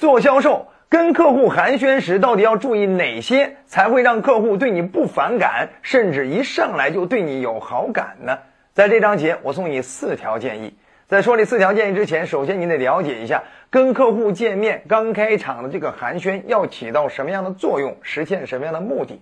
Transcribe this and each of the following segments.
做销售跟客户寒暄时，到底要注意哪些，才会让客户对你不反感，甚至一上来就对你有好感呢？在这章节，我送你四条建议。在说这四条建议之前，首先你得了解一下，跟客户见面刚开场的这个寒暄要起到什么样的作用，实现什么样的目的。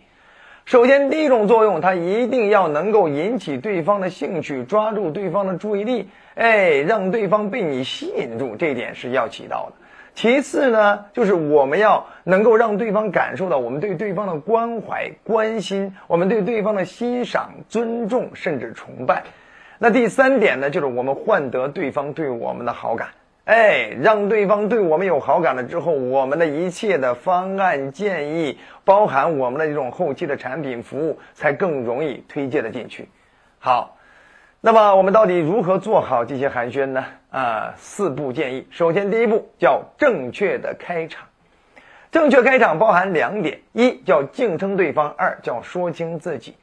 首先，第一种作用，它一定要能够引起对方的兴趣，抓住对方的注意力，哎，让对方被你吸引住，这点是要起到的。其次呢，就是我们要能够让对方感受到我们对对方的关怀、关心，我们对对方的欣赏、尊重，甚至崇拜。那第三点呢，就是我们换得对方对我们的好感，哎，让对方对我们有好感了之后，我们的一切的方案建议，包含我们的这种后期的产品服务，才更容易推荐的进去。好，那么我们到底如何做好这些寒暄呢？啊，四步建议。首先，第一步叫正确的开场。正确开场包含两点：一叫敬称对方，二叫说清自己。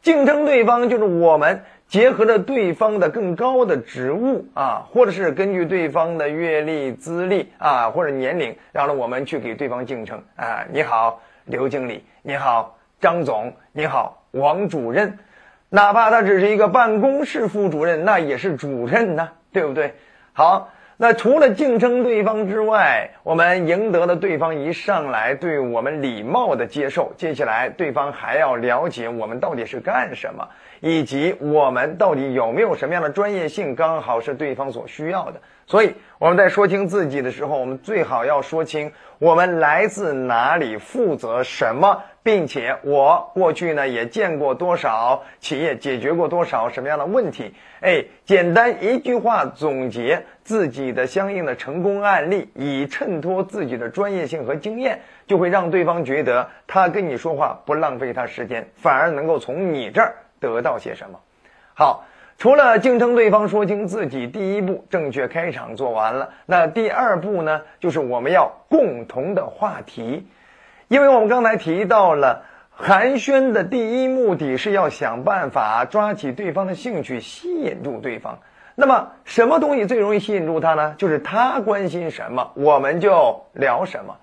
敬称对方就是我们。结合着对方的更高的职务啊，或者是根据对方的阅历、资历啊，或者年龄，让我们去给对方敬称啊，你好，刘经理，你好，张总，你好，王主任，哪怕他只是一个办公室副主任，那也是主任呢，对不对？好。那除了竞争对方之外，我们赢得了对方一上来对我们礼貌的接受，接下来对方还要了解我们到底是干什么，以及我们到底有没有什么样的专业性，刚好是对方所需要的。所以我们在说清自己的时候，我们最好要说清我们来自哪里，负责什么。并且我过去呢也见过多少企业解决过多少什么样的问题？哎，简单一句话总结自己的相应的成功案例，以衬托自己的专业性和经验，就会让对方觉得他跟你说话不浪费他时间，反而能够从你这儿得到些什么。好，除了竞争对方说清自己，第一步正确开场做完了，那第二步呢，就是我们要共同的话题。因为我们刚才提到了寒暄的第一目的是要想办法抓起对方的兴趣，吸引住对方。那么什么东西最容易吸引住他呢？就是他关心什么，我们就聊什么。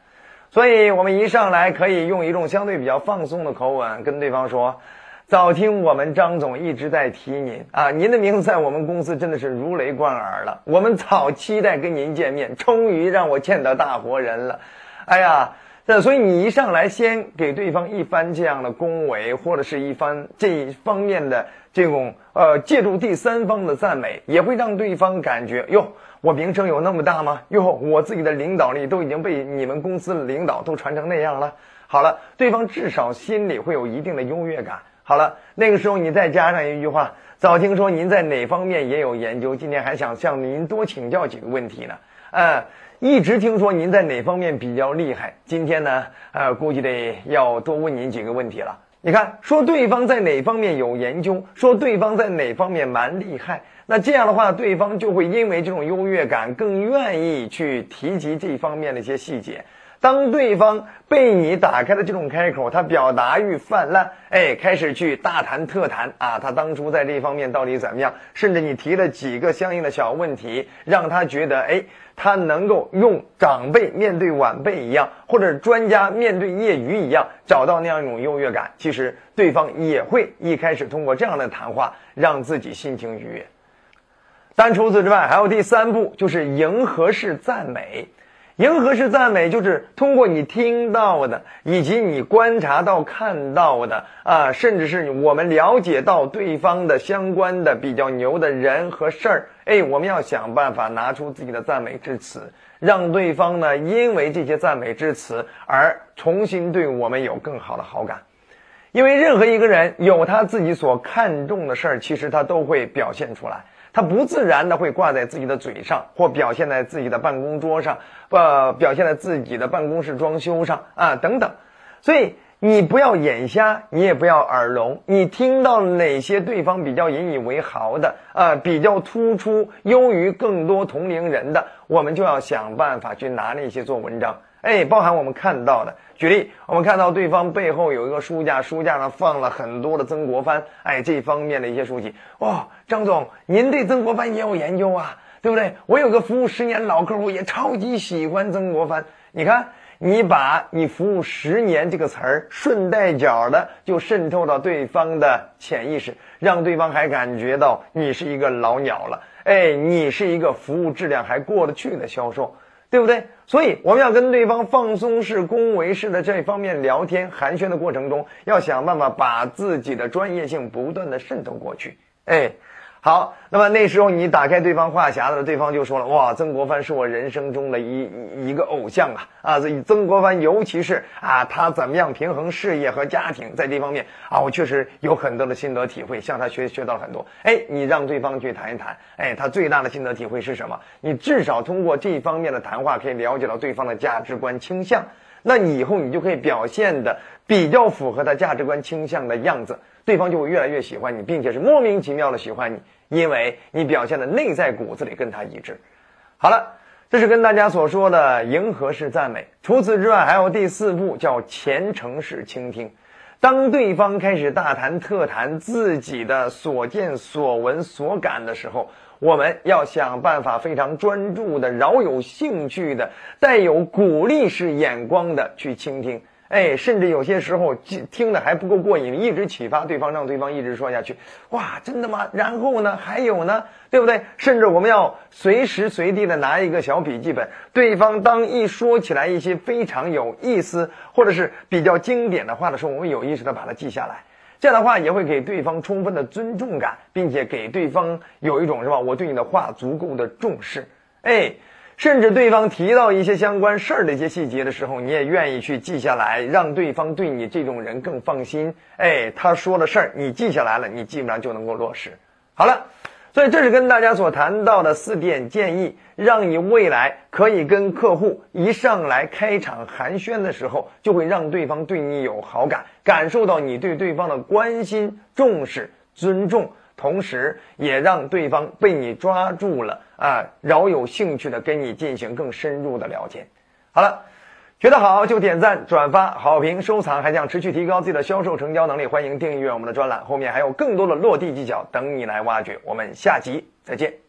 所以，我们一上来可以用一种相对比较放松的口吻跟对方说：“早听我们张总一直在提您啊，您的名字在我们公司真的是如雷贯耳了。我们早期待跟您见面，终于让我见到大活人了。哎呀！”那所以你一上来先给对方一番这样的恭维，或者是一番这一方面的这种呃借助第三方的赞美，也会让对方感觉哟，我名声有那么大吗？哟，我自己的领导力都已经被你们公司的领导都传成那样了。好了，对方至少心里会有一定的优越感。好了，那个时候你再加上一句话：早听说您在哪方面也有研究，今天还想向您多请教几个问题呢。嗯。一直听说您在哪方面比较厉害，今天呢，呃，估计得要多问您几个问题了。你看，说对方在哪方面有研究，说对方在哪方面蛮厉害，那这样的话，对方就会因为这种优越感，更愿意去提及这方面的一些细节。当对方被你打开的这种开口，他表达欲泛滥，哎，开始去大谈特谈啊，他当初在这方面到底怎么样？甚至你提了几个相应的小问题，让他觉得，哎，他能够用长辈面对晚辈一样，或者专家面对业余一样，找到那样一种优越感。其实对方也会一开始通过这样的谈话，让自己心情愉悦。但除此之外，还有第三步，就是迎合式赞美。迎合式赞美就是通过你听到的，以及你观察到、看到的啊，甚至是我们了解到对方的相关的比较牛的人和事儿，哎，我们要想办法拿出自己的赞美之词，让对方呢因为这些赞美之词而重新对我们有更好的好感。因为任何一个人有他自己所看重的事儿，其实他都会表现出来。他不自然的会挂在自己的嘴上，或表现在自己的办公桌上，呃，表现在自己的办公室装修上啊，等等。所以你不要眼瞎，你也不要耳聋。你听到哪些对方比较引以为豪的啊，比较突出、优于更多同龄人的，我们就要想办法去拿那些做文章。哎，包含我们看到的。举例，我们看到对方背后有一个书架，书架上放了很多的曾国藩，哎，这方面的一些书籍。哇，张总，您对曾国藩也有研究啊？对不对？我有个服务十年老客户，也超级喜欢曾国藩。你看，你把你服务十年这个词儿顺带脚的就渗透到对方的潜意识，让对方还感觉到你是一个老鸟了。哎，你是一个服务质量还过得去的销售。对不对？所以我们要跟对方放松式、恭维式的这方面聊天寒暄的过程中，要想办法把自己的专业性不断的渗透过去。哎。好，那么那时候你打开对方话匣子，对方就说了：“哇，曾国藩是我人生中的一一个偶像啊！啊，所以曾国藩，尤其是啊，他怎么样平衡事业和家庭，在这方面啊，我确实有很多的心得体会，向他学学到了很多。哎，你让对方去谈一谈，哎，他最大的心得体会是什么？你至少通过这方面的谈话，可以了解到对方的价值观倾向。那你以后你就可以表现的比较符合他价值观倾向的样子。”对方就会越来越喜欢你，并且是莫名其妙的喜欢你，因为你表现的内在骨子里跟他一致。好了，这是跟大家所说的迎合式赞美。除此之外，还有第四步叫虔诚式倾听。当对方开始大谈特谈自己的所见所闻所感的时候，我们要想办法非常专注的、饶有兴趣的、带有鼓励式眼光的去倾听。哎，甚至有些时候听的还不够过瘾，一直启发对方，让对方一直说下去。哇，真的吗？然后呢？还有呢？对不对？甚至我们要随时随地的拿一个小笔记本，对方当一说起来一些非常有意思或者是比较经典的话的时候，我们有意识的把它记下来。这样的话也会给对方充分的尊重感，并且给对方有一种是吧？我对你的话足够的重视。哎。甚至对方提到一些相关事儿的一些细节的时候，你也愿意去记下来，让对方对你这种人更放心。哎，他说的事儿你记下来了，你基本上就能够落实。好了，所以这是跟大家所谈到的四点建议，让你未来可以跟客户一上来开场寒暄的时候，就会让对方对你有好感，感受到你对对方的关心、重视、尊重。同时，也让对方被你抓住了啊，饶有兴趣的跟你进行更深入的了解。好了，觉得好就点赞、转发、好评、收藏，还想持续提高自己的销售成交能力，欢迎订阅我们的专栏，后面还有更多的落地技巧等你来挖掘。我们下集再见。